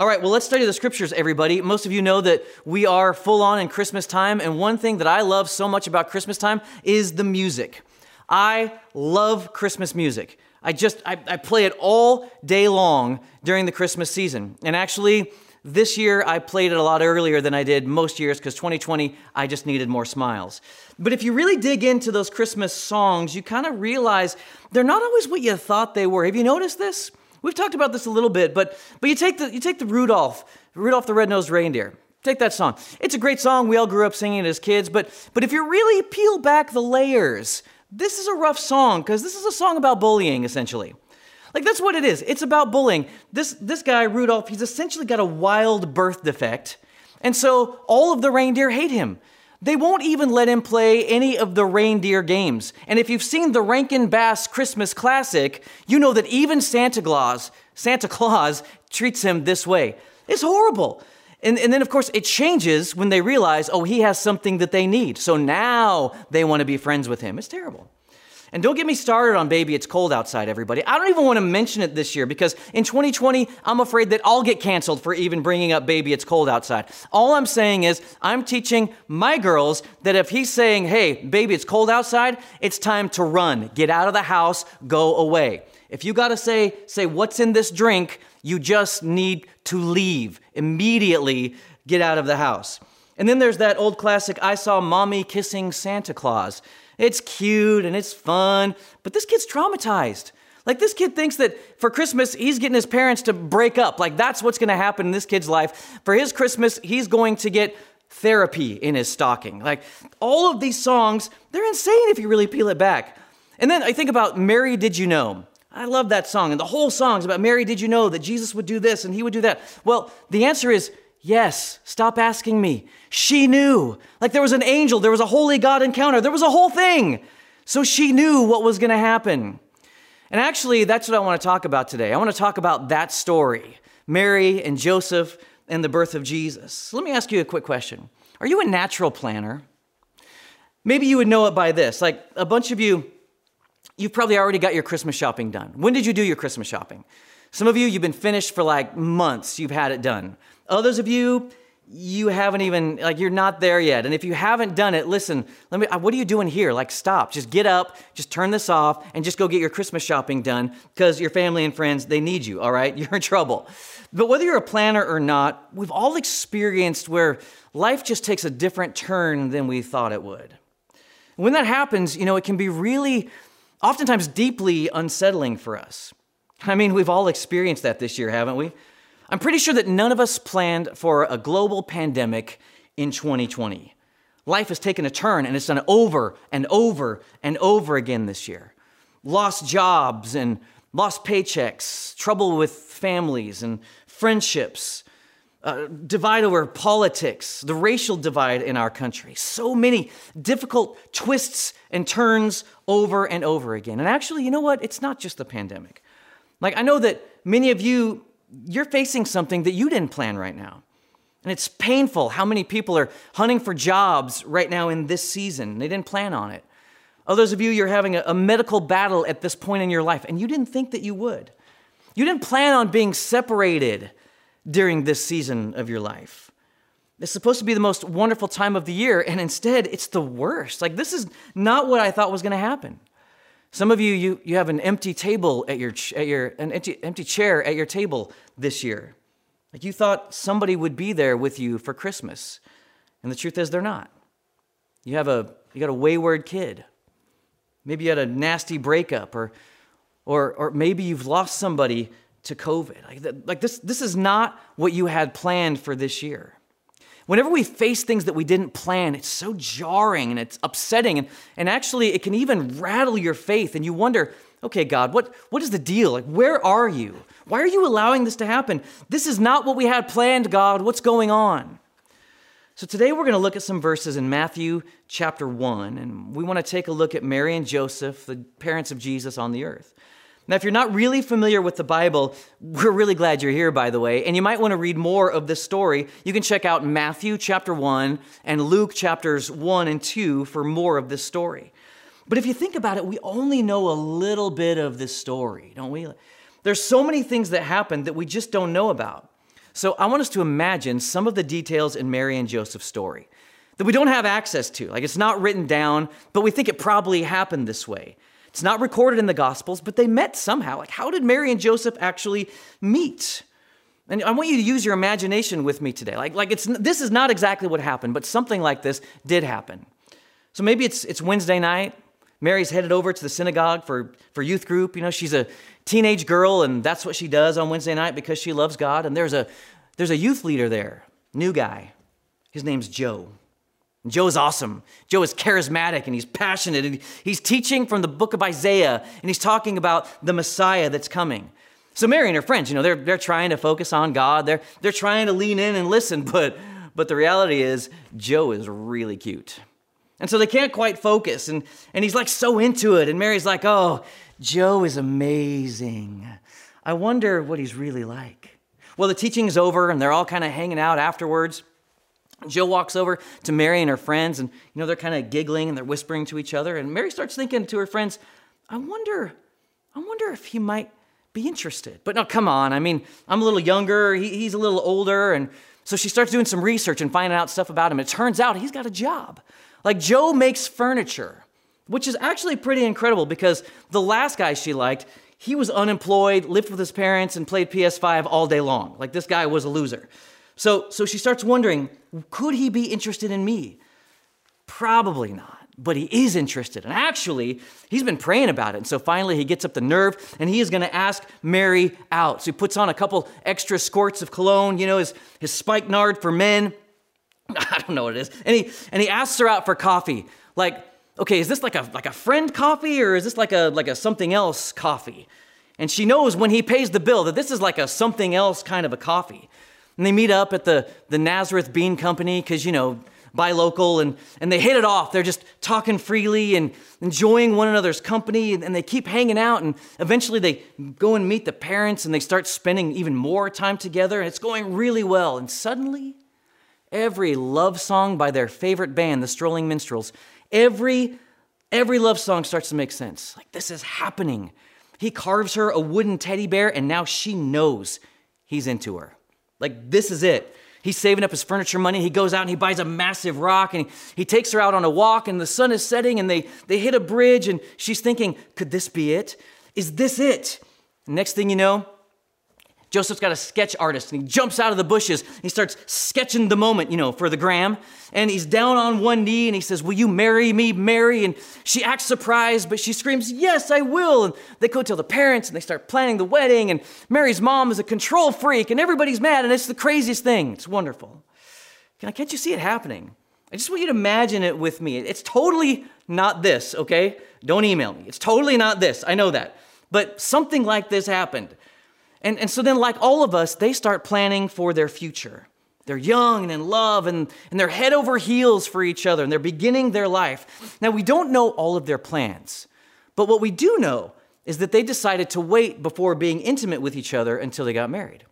All right, well, let's study the scriptures, everybody. Most of you know that we are full on in Christmas time, and one thing that I love so much about Christmas time is the music. I love Christmas music. I just, I, I play it all day long during the Christmas season. And actually, this year I played it a lot earlier than I did most years because 2020 I just needed more smiles. But if you really dig into those Christmas songs, you kind of realize they're not always what you thought they were. Have you noticed this? We've talked about this a little bit, but but you take the you take the Rudolph, Rudolph the Red-Nosed Reindeer. Take that song. It's a great song. We all grew up singing it as kids, but but if you really peel back the layers, this is a rough song because this is a song about bullying essentially. Like that's what it is. It's about bullying. This this guy Rudolph, he's essentially got a wild birth defect. And so all of the reindeer hate him. They won't even let him play any of the reindeer games. And if you've seen the Rankin Bass Christmas Classic, you know that even Santa Claus, Santa Claus treats him this way. It's horrible. And, and then, of course, it changes when they realize, oh, he has something that they need. So now they want to be friends with him. It's terrible. And don't get me started on Baby It's Cold Outside, everybody. I don't even want to mention it this year because in 2020, I'm afraid that I'll get canceled for even bringing up Baby It's Cold Outside. All I'm saying is, I'm teaching my girls that if he's saying, hey, baby, it's cold outside, it's time to run. Get out of the house, go away. If you got to say, say, what's in this drink, you just need to leave. Immediately get out of the house. And then there's that old classic, I saw mommy kissing Santa Claus. It's cute and it's fun, but this kid's traumatized. Like, this kid thinks that for Christmas, he's getting his parents to break up. Like, that's what's gonna happen in this kid's life. For his Christmas, he's going to get therapy in his stocking. Like, all of these songs, they're insane if you really peel it back. And then I think about Mary Did You Know? I love that song. And the whole song's about Mary, did you know that Jesus would do this and he would do that? Well, the answer is Yes, stop asking me. She knew. Like there was an angel, there was a holy God encounter, there was a whole thing. So she knew what was going to happen. And actually, that's what I want to talk about today. I want to talk about that story Mary and Joseph and the birth of Jesus. Let me ask you a quick question Are you a natural planner? Maybe you would know it by this. Like a bunch of you, you've probably already got your Christmas shopping done. When did you do your Christmas shopping? Some of you, you've been finished for like months, you've had it done. Others of you, you haven't even like you're not there yet. And if you haven't done it listen let me uh, what are you doing here? Like stop. Just get up just turn this off and just go get your christmas shopping done because your family and friends they need you all right? You're in trouble. But whether you're a planner or not we've all experienced where life just takes a different turn than we thought it would. When that happens you know it can be really oftentimes deeply unsettling for us. I mean we've all experienced that this year haven't we I'm pretty sure that none of us planned for a global pandemic in 2020. Life has taken a turn and it's done over and over and over again this year. Lost jobs and lost paychecks, trouble with families and friendships, uh, divide over politics, the racial divide in our country. So many difficult twists and turns over and over again. And actually, you know what? It's not just the pandemic. Like, I know that many of you you're facing something that you didn't plan right now. And it's painful how many people are hunting for jobs right now in this season. They didn't plan on it. Oh, Others of you, you're having a, a, medical battle at this point in your life, and you didn't think that you would. You didn't plan on being separated during this season of your life. It's supposed to be the most wonderful time of the year, and instead, it's the worst. Like, this is not what I thought was going to happen. Some of you, you, you have an empty table at your, at your an empty, empty chair at your table this year. Like you thought somebody would be there with you for Christmas. And the truth is they're not. You have a you got a wayward kid. Maybe you had a nasty breakup or or or maybe you've lost somebody to COVID. Like, like this this is not what you had planned for this year. Whenever we face things that we didn't plan, it's so jarring and it's upsetting. And, and actually, it can even rattle your faith. And you wonder, okay, God, what, what is the deal? Like, where are you? Why are you allowing this to happen? This is not what we had planned, God. What's going on? So today we're going to look at some verses in Matthew chapter 1, and we want to take a look at Mary and Joseph, the parents of Jesus on the earth. Now, if you're not really familiar with the Bible, we're really glad you're here, by the way, and you might want to read more of this story. You can check out Matthew chapter 1 and Luke chapters 1 and 2 for more of this story. But if you think about it, we only know a little bit of this story, don't we? There's so many things that happen that we just don't know about. So I want us to imagine some of the details in Mary and Joseph's story that we don't have access to. Like it's not written down, but we think it probably happened this way. It's not recorded in the Gospels, but they met somehow. Like, how did Mary and Joseph actually meet? And I want you to use your imagination with me today. Like, like it's, this is not exactly what happened, but something like this did happen. So maybe it's, it's Wednesday night. Mary's headed over to the synagogue for, for youth group. You know, she's a teenage girl, and that's what she does on Wednesday night because she loves God. And there's a, there's a youth leader there, new guy. His name's Joe. And Joe is awesome. Joe is charismatic and he's passionate and he's teaching from the book of Isaiah and he's talking about the Messiah that's coming. So Mary and her friends, you know, they're, they're trying to focus on God. They're, they're trying to lean in and listen, but, but the reality is Joe is really cute. And so they can't quite focus. And, and he's like so into it. And Mary's like, oh, Joe is amazing. I wonder what he's really like. Well, the teaching is over and they're all kind of hanging out afterwards. Joe walks over to Mary and her friends, and you know they're kind of giggling and they're whispering to each other. And Mary starts thinking to her friends, "I wonder, I wonder if he might be interested. But no, come on. I mean, I'm a little younger, he, he's a little older. And so she starts doing some research and finding out stuff about him. It turns out he's got a job. Like Joe makes furniture, which is actually pretty incredible because the last guy she liked, he was unemployed, lived with his parents, and played PS5 all day long. Like this guy was a loser. So, so she starts wondering could he be interested in me? Probably not but he is interested. And actually, he's been praying about it. And so finally, he gets up the nerve and he is going to ask Mary out. So he puts on a couple extra squirts of cologne, you know, his, his spikenard for men. I don't know what it is. And he, and he asks her out for coffee. Like, okay, is this like a, like a friend coffee or is this like a, like a something else coffee? And she knows when he pays the bill that this is like a something else kind of a coffee. And they meet up at the, the Nazareth Bean Company because, you know, buy local and, and they hit it off. They're just talking freely and enjoying one another's company and they keep hanging out. And eventually they go and meet the parents and they start spending even more time together and it's going really well. And suddenly, every love song by their favorite band, the Strolling Minstrels, every, every love song starts to make sense. Like, this is happening. He carves her a wooden teddy bear and now she knows he's into her. Like, this is it. He's saving up his furniture money. He goes out and he buys a massive rock and he, he takes her out on a walk and the sun is setting and they, they hit a bridge and she's thinking, could this be it? Is this it? next thing you know, Joseph's got a sketch artist and he jumps out of the bushes. He starts sketching the moment, you know, for the gram. And he's down on one knee and he says, Will you marry me, Mary? And she acts surprised, but she screams, Yes, I will. And they go tell the parents and they start planning the wedding. And Mary's mom is a control freak and everybody's mad. And it's the craziest thing. It's wonderful. Can't you see it happening? I just want you to imagine it with me. It's totally not this, okay? Don't email me. It's totally not this. I know that. But something like this happened. And, and so then, like all of us, they start planning for their future. They're young and in love and, and they're head over heels for each other and they're beginning their life. Now, we don't know all of their plans, but what we do know is that they decided to wait before being intimate with each other until they got married.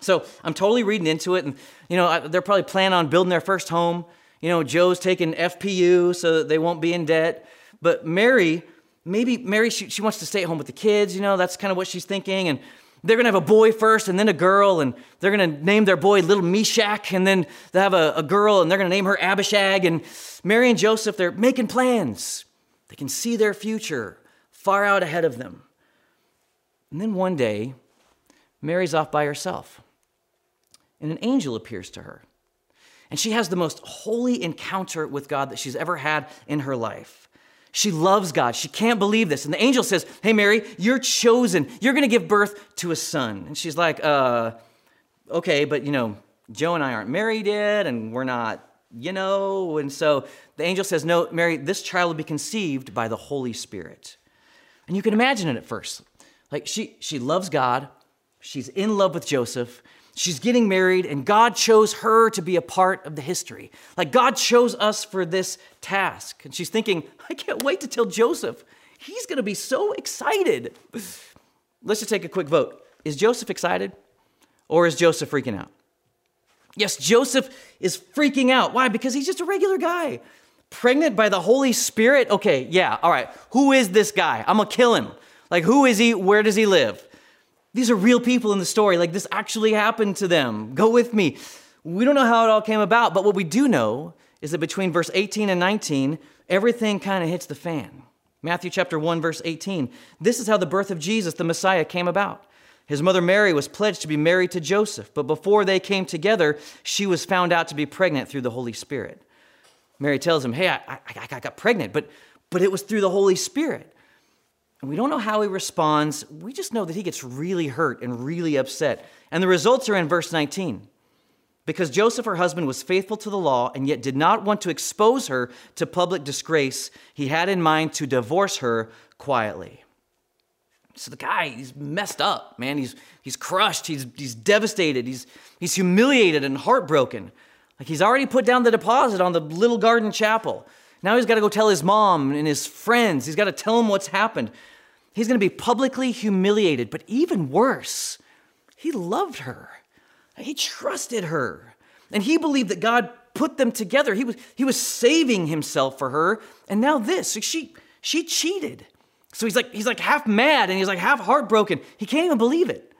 So I'm totally reading into it, and you know they're probably planning on building their first home. You know, Joe's taking FPU so that they won't be in debt. But Mary, maybe Mary, she, she wants to stay at home with the kids. You know, that's kind of what she's thinking. And they're going to have a boy first and then a girl, and they're going to name their boy Little Meshach, and then they'll have a, a girl, and they're going to name her Abishag. And Mary and Joseph, they're making plans. They can see their future far out ahead of them. And then one day, Mary's off by herself, and an angel appears to her. And she has the most holy encounter with God that she's ever had in her life. She loves God. She can't believe this. And the angel says, Hey, Mary, you're chosen. You're going to give birth to a son. And she's like, uh, okay, but you know, Joe and I aren't married yet, and we're not, you know. And so the angel says, No, Mary, this child will be conceived by the Holy Spirit. And you can imagine it at first. Like she, she loves God, she's in love with Joseph, She's getting married, and God chose her to be a part of the history. Like God chose us for this task. And she's thinking, I can't wait to tell Joseph. He's to be so excited. Let's just take a quick vote. Is Joseph excited or is Joseph freaking out? Yes, Joseph is freaking out. Why? Because he's just a regular guy. Pregnant by the Holy Spirit? Okay, yeah, all right. Who is this guy? I'm to kill him. Like, who is he? Where does he live? These are real people in the story. Like this actually happened to them. Go with me. We don't know how it all came about, but what we do know is that between verse 18 and 19, everything kind of hits the fan. Matthew chapter 1 verse 18. This is how the birth of Jesus the Messiah came about. His mother Mary was pledged to be married to Joseph, but before they came together, she was found out to be pregnant through the Holy Spirit. Mary tells him, Hey, I, I, I got pregnant, but, but it was through the Holy Spirit. And we don't know how he responds. We just know that he gets really hurt and really upset. And the results are in verse 19. Because Joseph, her husband, was faithful to the law and yet did not want to expose her to public disgrace, he had in mind to divorce her quietly. So the guy, he's messed up, man. He's, he's crushed. He's, he's devastated. He's, he's humiliated and heartbroken. Like he's already put down the deposit on the little garden chapel. Now he's got to go tell his mom and his friends. He's got to tell them what's happened. He's going to be publicly humiliated. But even worse, he loved her. He trusted her. And he believed that God put them together. He was, he was saving himself for her. And now this, she, she cheated. So he's like, he's like half mad and he's like half heartbroken. He can't even believe it.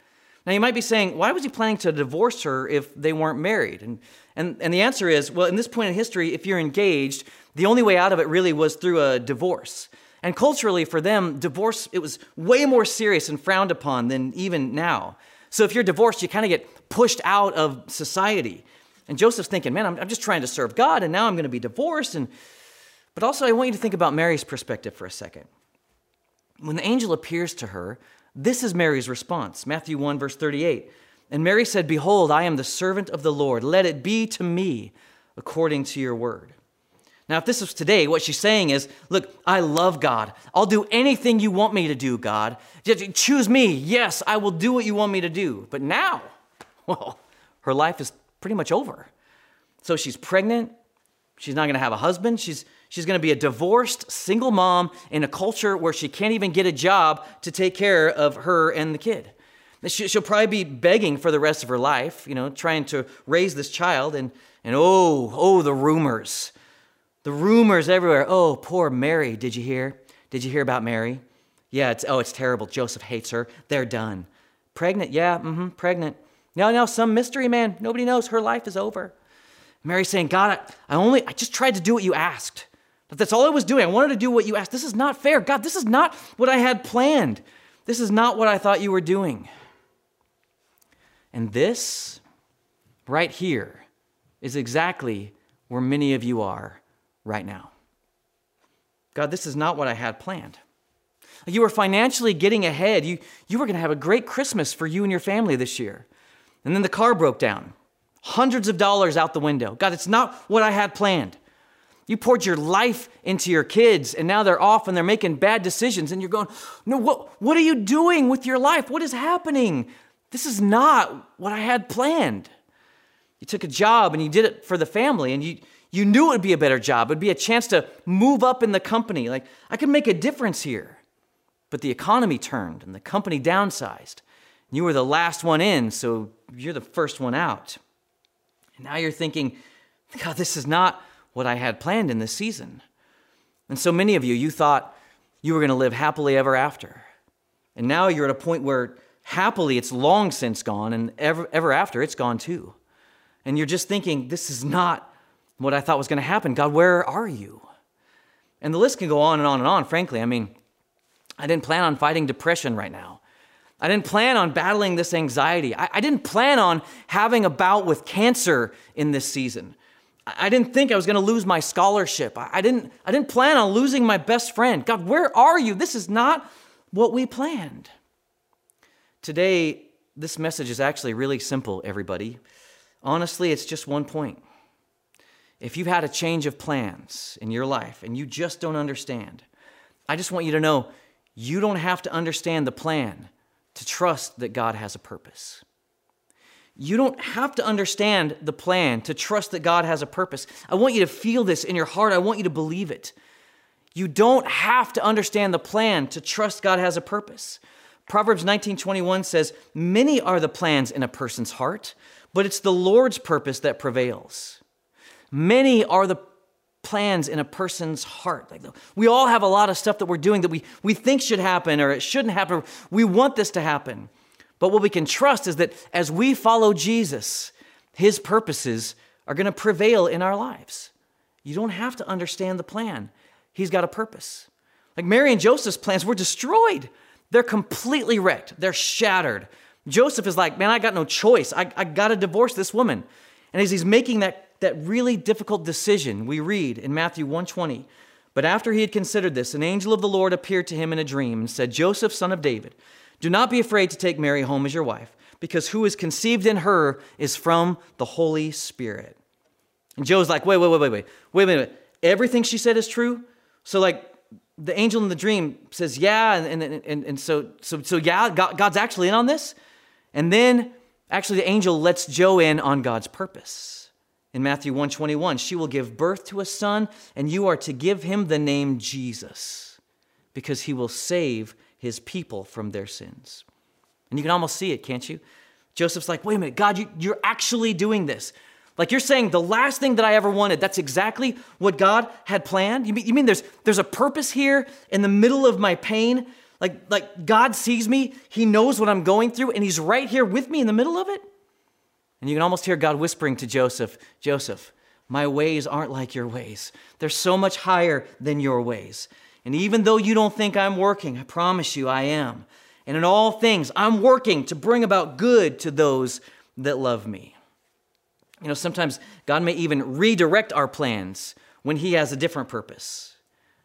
Now you might be saying, why was he planning to divorce her if they weren't married? And, and, and the answer is, well, in this point in history, if you're engaged, the only way out of it really was through a divorce. And culturally, for them, divorce, it was way more serious and frowned upon than even now. So if you're divorced, you kind of get pushed out of society. And Joseph's thinking, man, I'm, I'm just trying to serve God, and now I'm going to be divorced. And, but also, I want you to think about Mary's perspective for a second. When the angel appears to her, this is Mary's response Matthew 1, verse 38. And Mary said, Behold, I am the servant of the Lord. Let it be to me according to your word. Now, if this was today, what she's saying is, Look, I love God. I'll do anything you want me to do, God. Just choose me. Yes, I will do what you want me to do. But now, well, her life is pretty much over. So she's pregnant. She's not going to have a husband. She's, she's going to be a divorced single mom in a culture where she can't even get a job to take care of her and the kid. She'll probably be begging for the rest of her life, you know, trying to raise this child. And, and oh, oh, the rumors. The rumors everywhere. Oh, poor Mary. Did you hear? Did you hear about Mary? Yeah, it's, oh, it's terrible. Joseph hates her. They're done. Pregnant? Yeah, mm-hmm, pregnant. No, no, some mystery man. Nobody knows. Her life is over. Mary's saying, God, I, I only, I just tried to do what you asked. But that's all I was doing. I wanted to do what you asked. This is not fair. God, this is not what I had planned. This is not what I thought you were doing. And this, right here, is exactly where many of you are right now. God, this is not what I had planned. You were financially getting ahead. You, you were going to have a great Christmas for you and your family this year. And then the car broke down. Hundreds of dollars out the window. God, it's not what I had planned. You poured your life into your kids, and now they're off and they're making bad decisions, and you're going, No, what, what are you doing with your life? What is happening? This is not what I had planned. You took a job and you did it for the family, and you, you knew it would be a better job. It would be a chance to move up in the company. Like, I could make a difference here. But the economy turned and the company downsized. You were the last one in, so you're the first one out. And now you're thinking, God, this is not what I had planned in this season. And so many of you, you thought you were going to live happily ever after. And now you're at a point where happily it's long since gone, and ever, ever after it's gone too. And you're just thinking, this is not what I thought was going to happen. God, where are you? And the list can go on and on and on, frankly. I mean, I didn't plan on fighting depression right now. I didn't plan on battling this anxiety. I, I, didn't plan on having a bout with cancer in this season. I, I didn't think I was going to lose my scholarship. I, I, didn't, I didn't plan on losing my best friend. God, where are you? This is not what we planned. Today, this message is actually really simple, everybody. Honestly, it's just one point. If you've had a change of plans in your life and you just don't understand, I just want you to know you don't have to understand the plan to trust that God has a purpose. You don't have to understand the plan to trust that God has a purpose. I want you to feel this in your heart. I want you to believe it. You don't have to understand the plan to trust God has a purpose. Proverbs 19:21 says, "Many are the plans in a person's heart, but it's the Lord's purpose that prevails." Many are the plans in a person's heart. Like we all have a lot of stuff that we're doing that we, we think should happen or it shouldn't happen. We want this to happen. But what we can trust is that as we follow Jesus, his purposes are going to prevail in our lives. You don't have to understand the plan, he's got a purpose. Like Mary and Joseph's plans were destroyed, they're completely wrecked, they're shattered. Joseph is like, man, I got no choice. I, I got to divorce this woman. And as he's making that, that really difficult decision, we read in Matthew 120, but after he had considered this, an angel of the Lord appeared to him in a dream and said, Joseph, son of David, do not be afraid to take Mary home as your wife, because who is conceived in her is from the Holy Spirit. And Joe's like, wait, wait, wait, wait, wait, wait a minute. Everything she said is true? So, like, the angel in the dream says, yeah, and, and, and, and so, so, so, yeah, God, God's actually in on this. And then, actually, the angel lets Joe in on God's purpose. In Matthew 121, she will give birth to a son, and you are to give him the name Jesus, because he will save his people from their sins. And you can almost see it, can't you? Joseph's like, wait a minute, God, you, you're actually doing this. Like you're saying, the last thing that I ever wanted, that's exactly what God had planned? You mean, you mean there's, there's a purpose here in the middle of my pain? Like, like God sees me, He knows what I'm going through, and He's right here with me in the middle of it? And you can almost hear God whispering to Joseph, Joseph, my ways aren't like your ways. They're so much higher than your ways. And even though you don't think I'm working, I promise you I am. And in all things, I'm working to bring about good to those that love me. You know, sometimes God may even redirect our plans when He has a different purpose.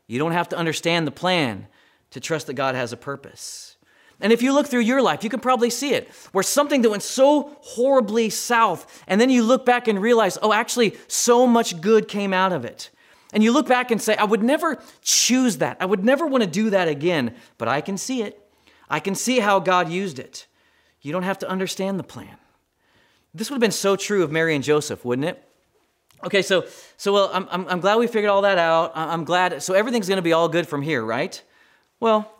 You don't have to understand the plan to trust that God has a purpose. And if you look through your life, you can probably see it where something that went so horribly south, and then you look back and realize, oh, actually, so much good came out of it. And you look back and say, I would never choose that. I would never want to do that again, but I can see it. I can see how God used it. You don't have to understand the plan. This would have been so true of Mary and Joseph, wouldn't it? Okay, so, so well, I'm, I'm, I'm glad we figured all that out. I'm glad. So everything's going to be all good from here, right? Well,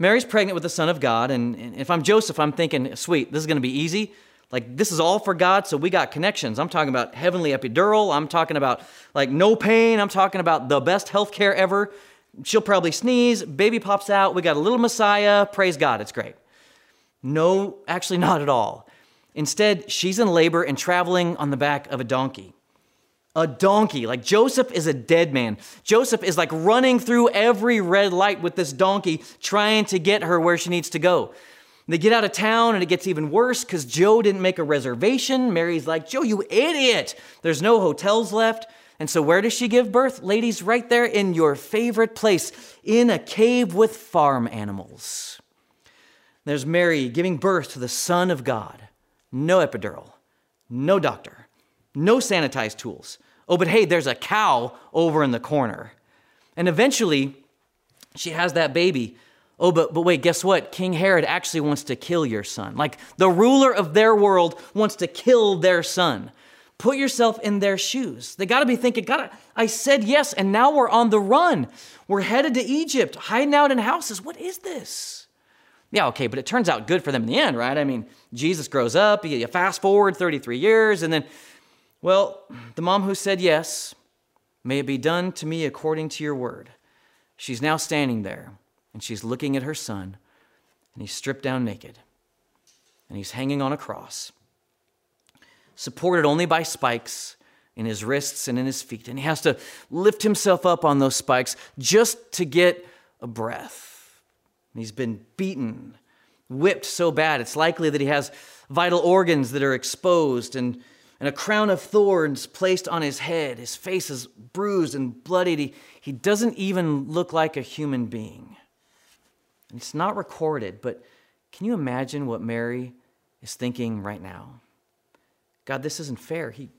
Mary's pregnant with the Son of God, and, if I'm Joseph, I'm thinking, sweet, this is going to be easy. Like, this is all for God, so we got connections. I'm talking about heavenly epidural. I'm talking about, like, no pain. I'm talking about the best health care ever. She'll probably sneeze, baby pops out. We got a little Messiah. Praise God, it's great. No, actually, not at all. Instead, she's in labor and traveling on the back of a donkey. A donkey. Like Joseph is a dead man. Joseph is like running through every red light with this donkey, trying to get her where she needs to go. They get out of town and it gets even worse because Joe didn't make a reservation. Mary's like, Joe, you idiot. There's no hotels left. And so, where does she give birth? Ladies, right there in your favorite place, in a cave with farm animals. There's Mary giving birth to the Son of God. No epidural, no doctor, no sanitized tools. Oh, but hey, there's a cow over in the corner. And eventually, she has that baby Oh, but, but wait, guess what? King Herod actually wants to kill your son. Like the ruler of their world wants to kill their son. Put yourself in their shoes. They got to be thinking, God, I said yes, and now we're on the run. We're headed to Egypt, hiding out in houses. What is this? Yeah, okay, but it turns out good for them in the end, right? I mean, Jesus grows up, you fast forward 33 years, and then, well, the mom who said yes, may it be done to me according to your word. She's now standing there and she's looking at her son, and he's stripped down naked, and he's hanging on a cross, supported only by spikes in his wrists and in his feet. And he has to lift himself up on those spikes just to get a breath. And he's been beaten, whipped so bad, it's likely that he has vital organs that are exposed and and a crown of thorns placed on his head. His face is bruised and bloodied. He, he doesn't even look like a human being. And It's not recorded, but can you imagine what Mary is thinking right now? God, this isn't fair. He,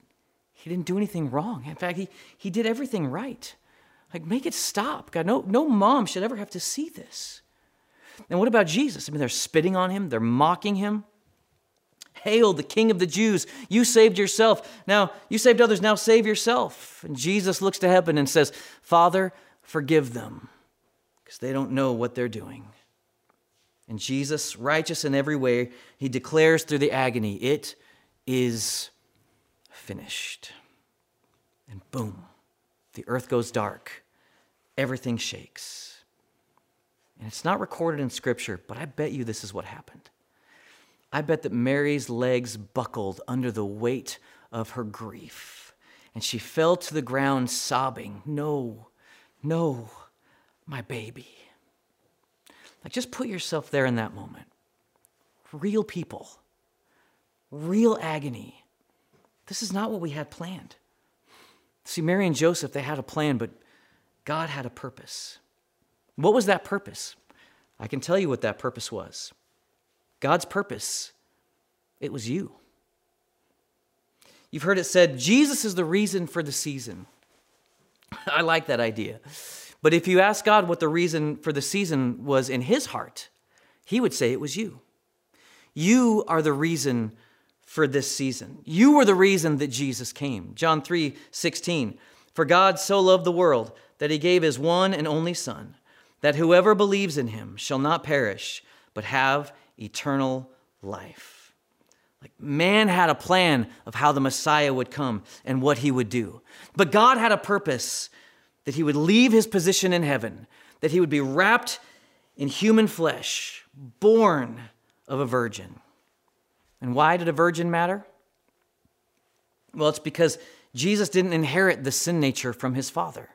he didn't do anything wrong. In fact, he, he did everything right. Like, make it stop. God, no, no mom should ever have to see this. And what about Jesus? I mean, they're spitting on him, they're mocking him. Hail, the King of the Jews. You saved yourself. Now, you saved others. Now save yourself. And Jesus looks to heaven and says, Father, forgive them because they don't know what they're doing. And Jesus, righteous in every way, he declares through the agony, It is finished. And boom, the earth goes dark, everything shakes. And it's not recorded in Scripture, but I bet you this is what happened. I bet that Mary's legs buckled under the weight of her grief, and she fell to the ground sobbing, No, no, my baby. Like, just put yourself there in that moment. Real people, real agony. This is not what we had planned. See, Mary and Joseph, they had a plan, but God had a purpose. What was that purpose? I can tell you what that purpose was. God's purpose, it was you. You've heard it said, Jesus is the reason for the season. I like that idea. But if you ask God what the reason for the season was in his heart, he would say it was you. You are the reason for this season. You were the reason that Jesus came. John 3 16. For God so loved the world that he gave his one and only Son, that whoever believes in him shall not perish, but have eternal life. Like man had a plan of how the Messiah would come and what he would do. But God had a purpose that he would leave his position in heaven, that he would be wrapped in human flesh, born of a virgin. And why did a virgin matter? Well, it's because Jesus didn't inherit the sin nature from his father.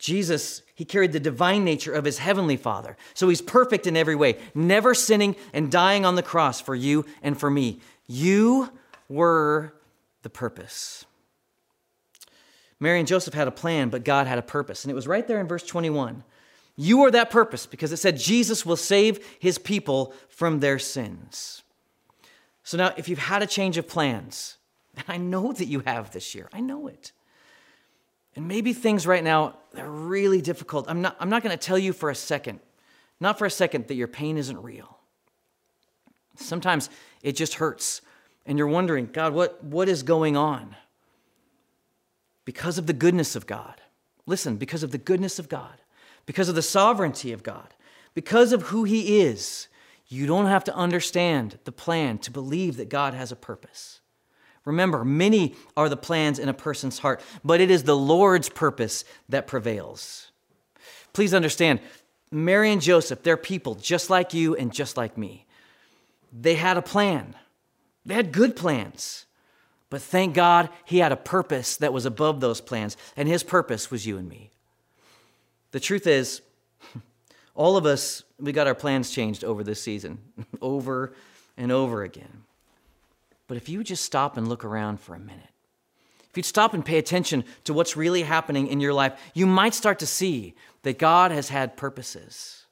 Jesus, he carried the divine nature of his heavenly father. So he's perfect in every way, never sinning and dying on the cross for you and for me. You were the purpose. Mary and Joseph had a plan, but God had a purpose. And it was right there in verse 21. You are that purpose because it said Jesus will save his people from their sins. So now, if you've had a change of plans, and I know that you have this year, I know it. And maybe things right now are really difficult. I'm not, I'm not going to tell you for a second, not for a second, that your pain isn't real. Sometimes it just hurts, and you're wondering, God, what, what is going on? because of the goodness of God. Listen, because of the goodness of God, because of the sovereignty of God, because of who He is, you don't have to understand the plan to believe that God has a purpose. Remember, many are the plans in a person's heart, but it is the Lord's purpose that prevails. Please understand, Mary and Joseph, they're people just like you and just like me. They had a plan, they had good plans. But thank God he had a purpose that was above those plans, and his purpose was you and me. The truth is, all of us, we got our plans changed over this season, over and over again. But if you just stop and look around for a minute, if you'd stop and pay attention to what's really happening in your life, you might start to see that God has had purposes.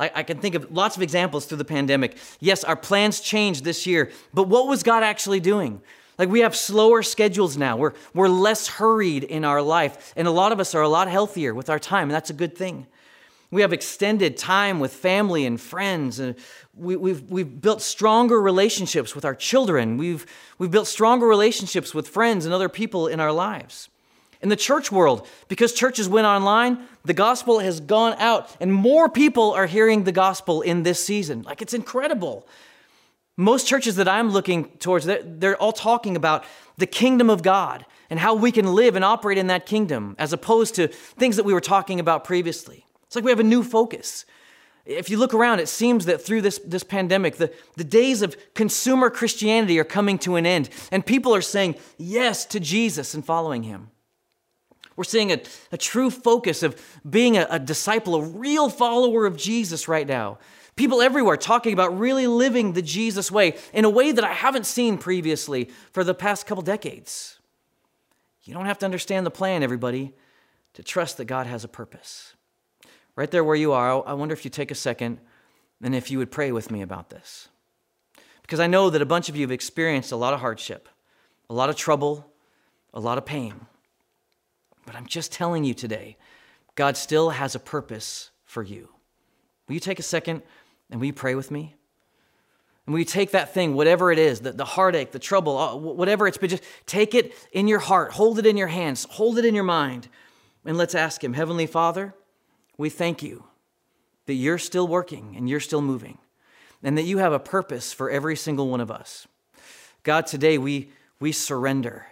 Like I can think of lots of examples through the pandemic. Yes, our plans changed this year, but what was God actually doing? Like we have slower schedules now. We're, we're less hurried in our life. And a lot of us are a lot healthier with our time, and that's a good thing. We have extended time with family and friends. And we, we've, we've built stronger relationships with our children. We've, we've built stronger relationships with friends and other people in our lives. In the church world, because churches went online, the gospel has gone out, and more people are hearing the gospel in this season. Like it's incredible. Most churches that I'm looking towards, they're, they're all talking about the kingdom of God and how we can live and operate in that kingdom as opposed to things that we were talking about previously. It's like we have a new focus. If you look around, it seems that through this, this pandemic, the, the days of consumer Christianity are coming to an end, and people are saying yes to Jesus and following him. We're seeing a, a true focus of being a, a disciple, a real follower of Jesus right now. People everywhere talking about really living the Jesus way in a way that I haven't seen previously for the past couple decades. You don't have to understand the plan, everybody, to trust that God has a purpose. Right there where you are, I wonder if you take a second and if you would pray with me about this. Because I know that a bunch of you have experienced a lot of hardship, a lot of trouble, a lot of pain. But I'm just telling you today, God still has a purpose for you. Will you take a second and will you pray with me? And will you take that thing, whatever it is, the, the heartache, the trouble, uh, whatever it's been, just take it in your heart, hold it in your hands, hold it in your mind, and let's ask Him Heavenly Father, we thank you that you're still working and you're still moving, and that you have a purpose for every single one of us. God, today we, we surrender.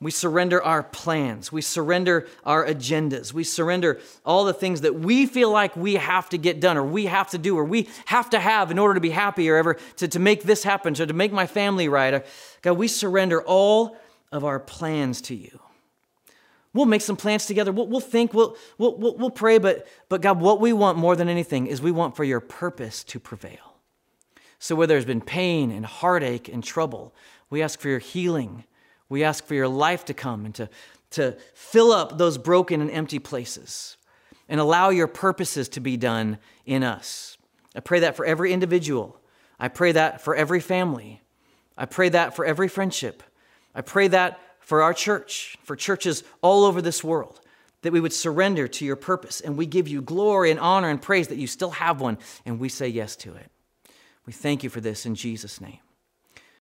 We surrender our plans. We surrender our agendas. We surrender all the things that we feel like we have to get done or we have to do or we have to have in order to be happy or ever to, to make this happen, so to make my family right. God, we surrender all of our plans to you. We'll make some plans together. We'll, we'll think, we'll, we'll, we'll pray, but, but God, what we want more than anything is we want for your purpose to prevail. So where there's been pain and heartache and trouble, we ask for your healing. We ask for your life to come and to, to fill up those broken and empty places and allow your purposes to be done in us. I pray that for every individual. I pray that for every family. I pray that for every friendship. I pray that for our church, for churches all over this world, that we would surrender to your purpose and we give you glory and honor and praise that you still have one and we say yes to it. We thank you for this in Jesus' name.